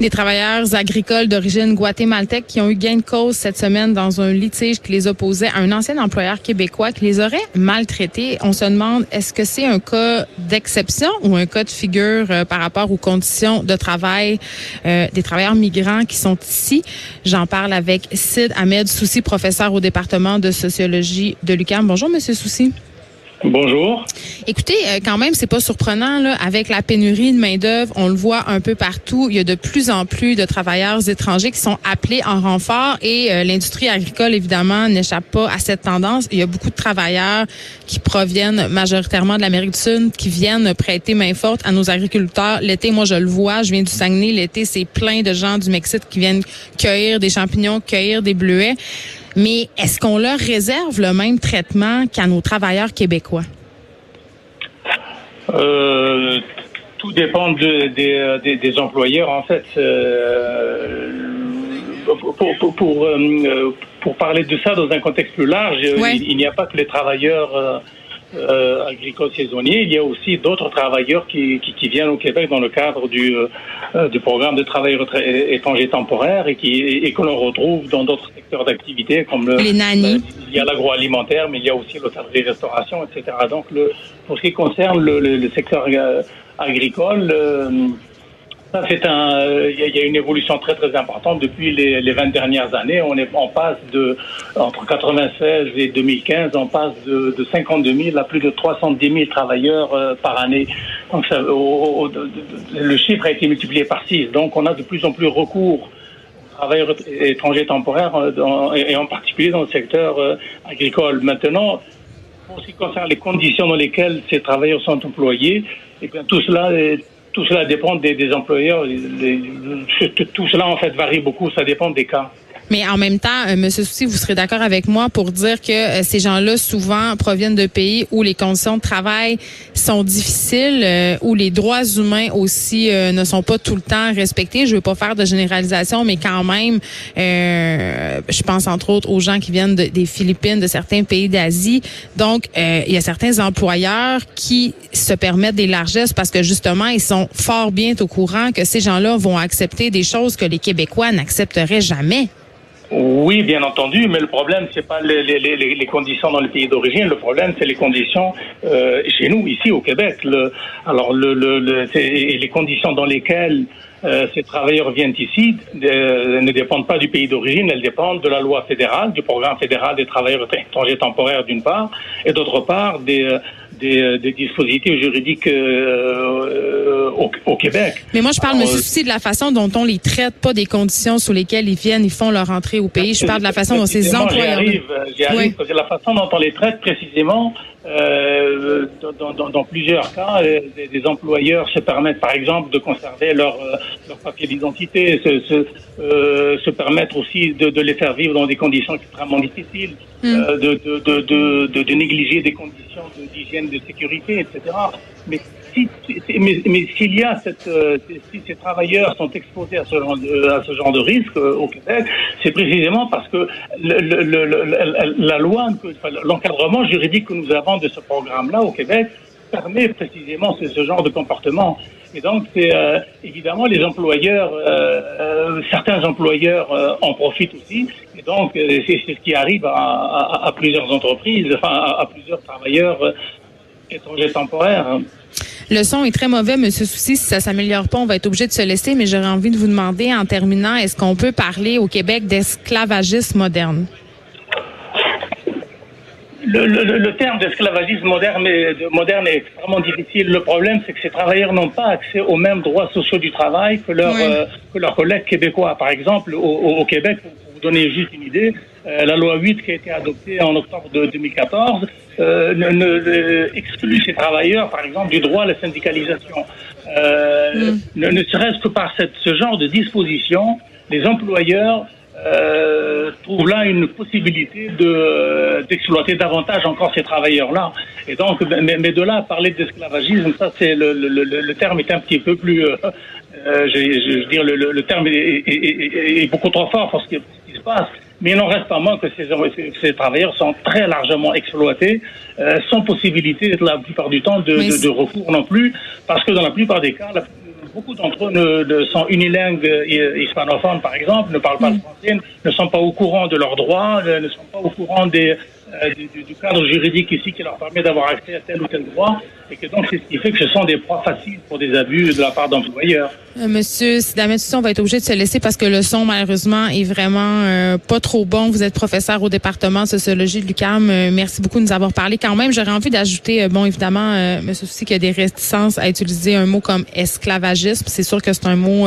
Des travailleurs agricoles d'origine guatémaltèque qui ont eu gain de cause cette semaine dans un litige qui les opposait à un ancien employeur québécois qui les aurait maltraités. On se demande, est-ce que c'est un cas d'exception ou un cas de figure euh, par rapport aux conditions de travail euh, des travailleurs migrants qui sont ici? J'en parle avec Sid Ahmed Souci, professeur au département de sociologie de l'UQAM. Bonjour, Monsieur Souci. Bonjour. Écoutez, euh, quand même, c'est pas surprenant là, avec la pénurie de main d'œuvre, on le voit un peu partout. Il y a de plus en plus de travailleurs étrangers qui sont appelés en renfort et euh, l'industrie agricole évidemment n'échappe pas à cette tendance. Il y a beaucoup de travailleurs qui proviennent majoritairement de l'Amérique du Sud, qui viennent prêter main forte à nos agriculteurs. L'été, moi je le vois, je viens du Saguenay. L'été, c'est plein de gens du Mexique qui viennent cueillir des champignons, cueillir des bleuets. Mais est-ce qu'on leur réserve le même traitement qu'à nos travailleurs québécois? Euh, tout dépend de, euh, des, employeurs. En fait, euh, pour, pour, pour, pour, parler de ça dans un contexte plus large, Ouais. il, il n'y a pas que les travailleurs euh, euh, agricoles saisonniers, il y a aussi d'autres travailleurs qui, qui, qui viennent au Québec dans le cadre du, euh, du programme de travail retra- étranger temporaire et, qui, et que l'on retrouve dans d'autres secteurs d'activité comme le, Les nannies. il y a l'agroalimentaire, mais il y a aussi l'hôtellerie-restauration, etc. Donc, le, pour ce qui concerne le, le, le secteur euh, agricole, euh, c'est un, euh, il il y a une évolution très très importante depuis les, les 20 dernières années. On est, on passe de entre 96 et 2015, on passe de, de 52 000 à plus de 310 000 travailleurs euh, par année. Donc, ça, le chiffre a été multiplié par 6. Donc, on a de plus en plus recours travailleurs étrangers temporaires euh, dans- et en particulier dans le secteur euh, agricole. Maintenant, pour ce qui concerne les conditions dans lesquelles ces travailleurs sont employés, eh bien, tout cela est- tout cela dépend des, employeurs. Tout cela en fait varie beaucoup. Ça dépend des cas. Mais en même temps, euh, Monsieur Soucy, vous serez d'accord avec moi pour dire que euh, ces gens-là souvent proviennent de pays où les conditions de travail sont difficiles, euh, où les droits humains aussi euh, ne sont pas tout le temps respectés. Je veux pas faire de généralisation, mais quand même, euh, je pense entre autres aux gens qui viennent de- des Philippines, de certains pays d'Asie. Donc, euh, il y a certains employeurs qui se permettent des largesses parce que justement, ils sont fort bien au courant que ces gens-là vont accepter des choses que les Québécois n'accepteraient jamais. Oui, bien entendu, mais le problème, c'est pas les, les, les, les conditions dans le pays d'origine. Le problème, c'est les conditions euh, chez nous, ici au Québec. Le, alors, le, le, le- les conditions dans lesquelles euh, ces travailleurs viennent ici euh, ne dépendent pas du pays d'origine, elles dépendent de la loi fédérale, du programme fédéral des travailleurs étrangers temporaires d'une part, et d'autre part des, euh, des, euh, des dispositifs juridiques euh, euh, au, au Québec. Mais moi, je parle, monsieur Soucy, de la façon dont on les traite, pas des conditions sous lesquelles ils viennent, ils font leur entrée au pays. Je parle de la façon dont ces employeurs. Arrive, j'y arrive, Oui. parce que la façon dont on les traite précisément, euh, dans, dans, dans plusieurs cas, euh, des, des employeurs se permettent, par exemple, de conserver leur, euh, leur papier d'identité, se, se, euh, se permettre aussi de, de les faire vivre dans des conditions extrêmement difficiles, Mm. euh, de, de, de, de, de, de négliger des conditions d'hygiène, de sécurité, etc. Mais mais, s'il y a cette, euh, si ces travailleurs sont exposés à ce genre de, à ce genre de risque euh, au Québec, c'est précisément parce que la loi, l'encadrement juridique que nous avons de ce programme-là au Québec permet précisément ce, genre de comportement. Et donc, c'est euh, évidemment les employeurs, certains employeurs en profitent aussi. Et donc, c'est ce qui arrive à, plusieurs entreprises, enfin à, plusieurs travailleurs étrangers temporaires. Le son est très mauvais, monsieur Soucy. Si ça s'améliore pas, on va être obligé de se laisser. Mais j'aurais envie de vous demander, en terminant, est-ce qu'on peut parler au Québec d'esclavagisme moderne? Le, le, le terme d'esclavagisme moderne, moderne est extrêmement difficile. Le problème, c'est que ces travailleurs n'ont pas accès aux mêmes droits sociaux du travail que, Oui. euh, que leurs collègues québécois. Par exemple, au, Québec, pour vous donner juste une idée, euh, la loi 8 qui a été adoptée en octobre de 2014 euh, ne, ne- ne- exclut ces travailleurs, par exemple, du droit à la syndicalisation. Euh, ne, ne serait-ce que par cette, ce genre de disposition, les employeurs euh, trouvent là une possibilité de d'exploiter davantage encore ces travailleurs-là. Et donc, mais, mais de là à parler d'esclavagisme, ça c'est le, le, le, le terme est un petit peu plus, euh, euh, je, je, je veux dire, le, le, le terme est, est, est, est beaucoup trop fort pour ce qui, ce qui se passe. Mais il n'en reste pas moins que ces, ces, travailleurs sont très largement exploités, euh, sans possibilité, la plupart du temps, de, de, de recours non plus, parce que dans la plupart des cas, la- beaucoup d'entre eux ne, sont unilingues hispanophones, par exemple, ne parlent pas le français, ne sont pas au courant de leurs droits, ne sont pas au courant des, du, du, cadre juridique ici qui leur permet d'avoir accès à tel ou tel droit, et que donc c'est ce qui fait que ce sont des proies faciles pour des abus de la part d'employeurs. Euh, monsieur Sidamet, on va être obligé de se laisser parce que le son, malheureusement, est vraiment euh, pas trop bon. Vous êtes professeur au département de sociologie de l'UQAM. Euh, merci beaucoup de nous avoir parlé. Quand même, j'aurais envie d'ajouter, bon, évidemment, Monsieur aussi qu'il y a des réticences à utiliser un mot comme esclavagisme. C'est sûr que c'est un mot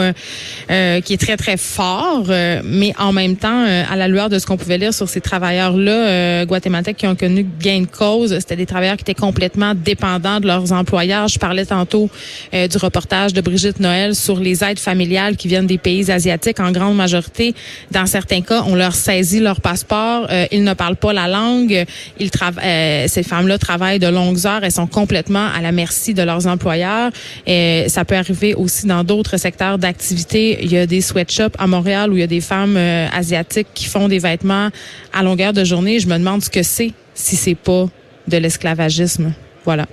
qui est très, très fort, mais en même temps, à la lueur de ce qu'on pouvait lire sur ces travailleurs-là qui ont connu gain de cause, c'était des travailleurs qui étaient complètement dépendants de leurs employeurs. Je parlais tantôt du reportage de Brigitte Noël sur les aides familiales qui viennent des pays asiatiques. En grande majorité, dans certains cas, on leur saisit leur passeport. Euh, ils ne parlent pas la langue. Euh, ces femmes-là travaillent de longues heures. Elles sont complètement à la merci de leurs employeurs. Ça peut arriver aussi dans d'autres secteurs d'activité. Il y a des sweatshops à Montréal où il y a des femmes euh, asiatiques qui font des vêtements à longueur de journée. Je me demande ce que c'est si c'est pas de l'esclavagisme. Voilà.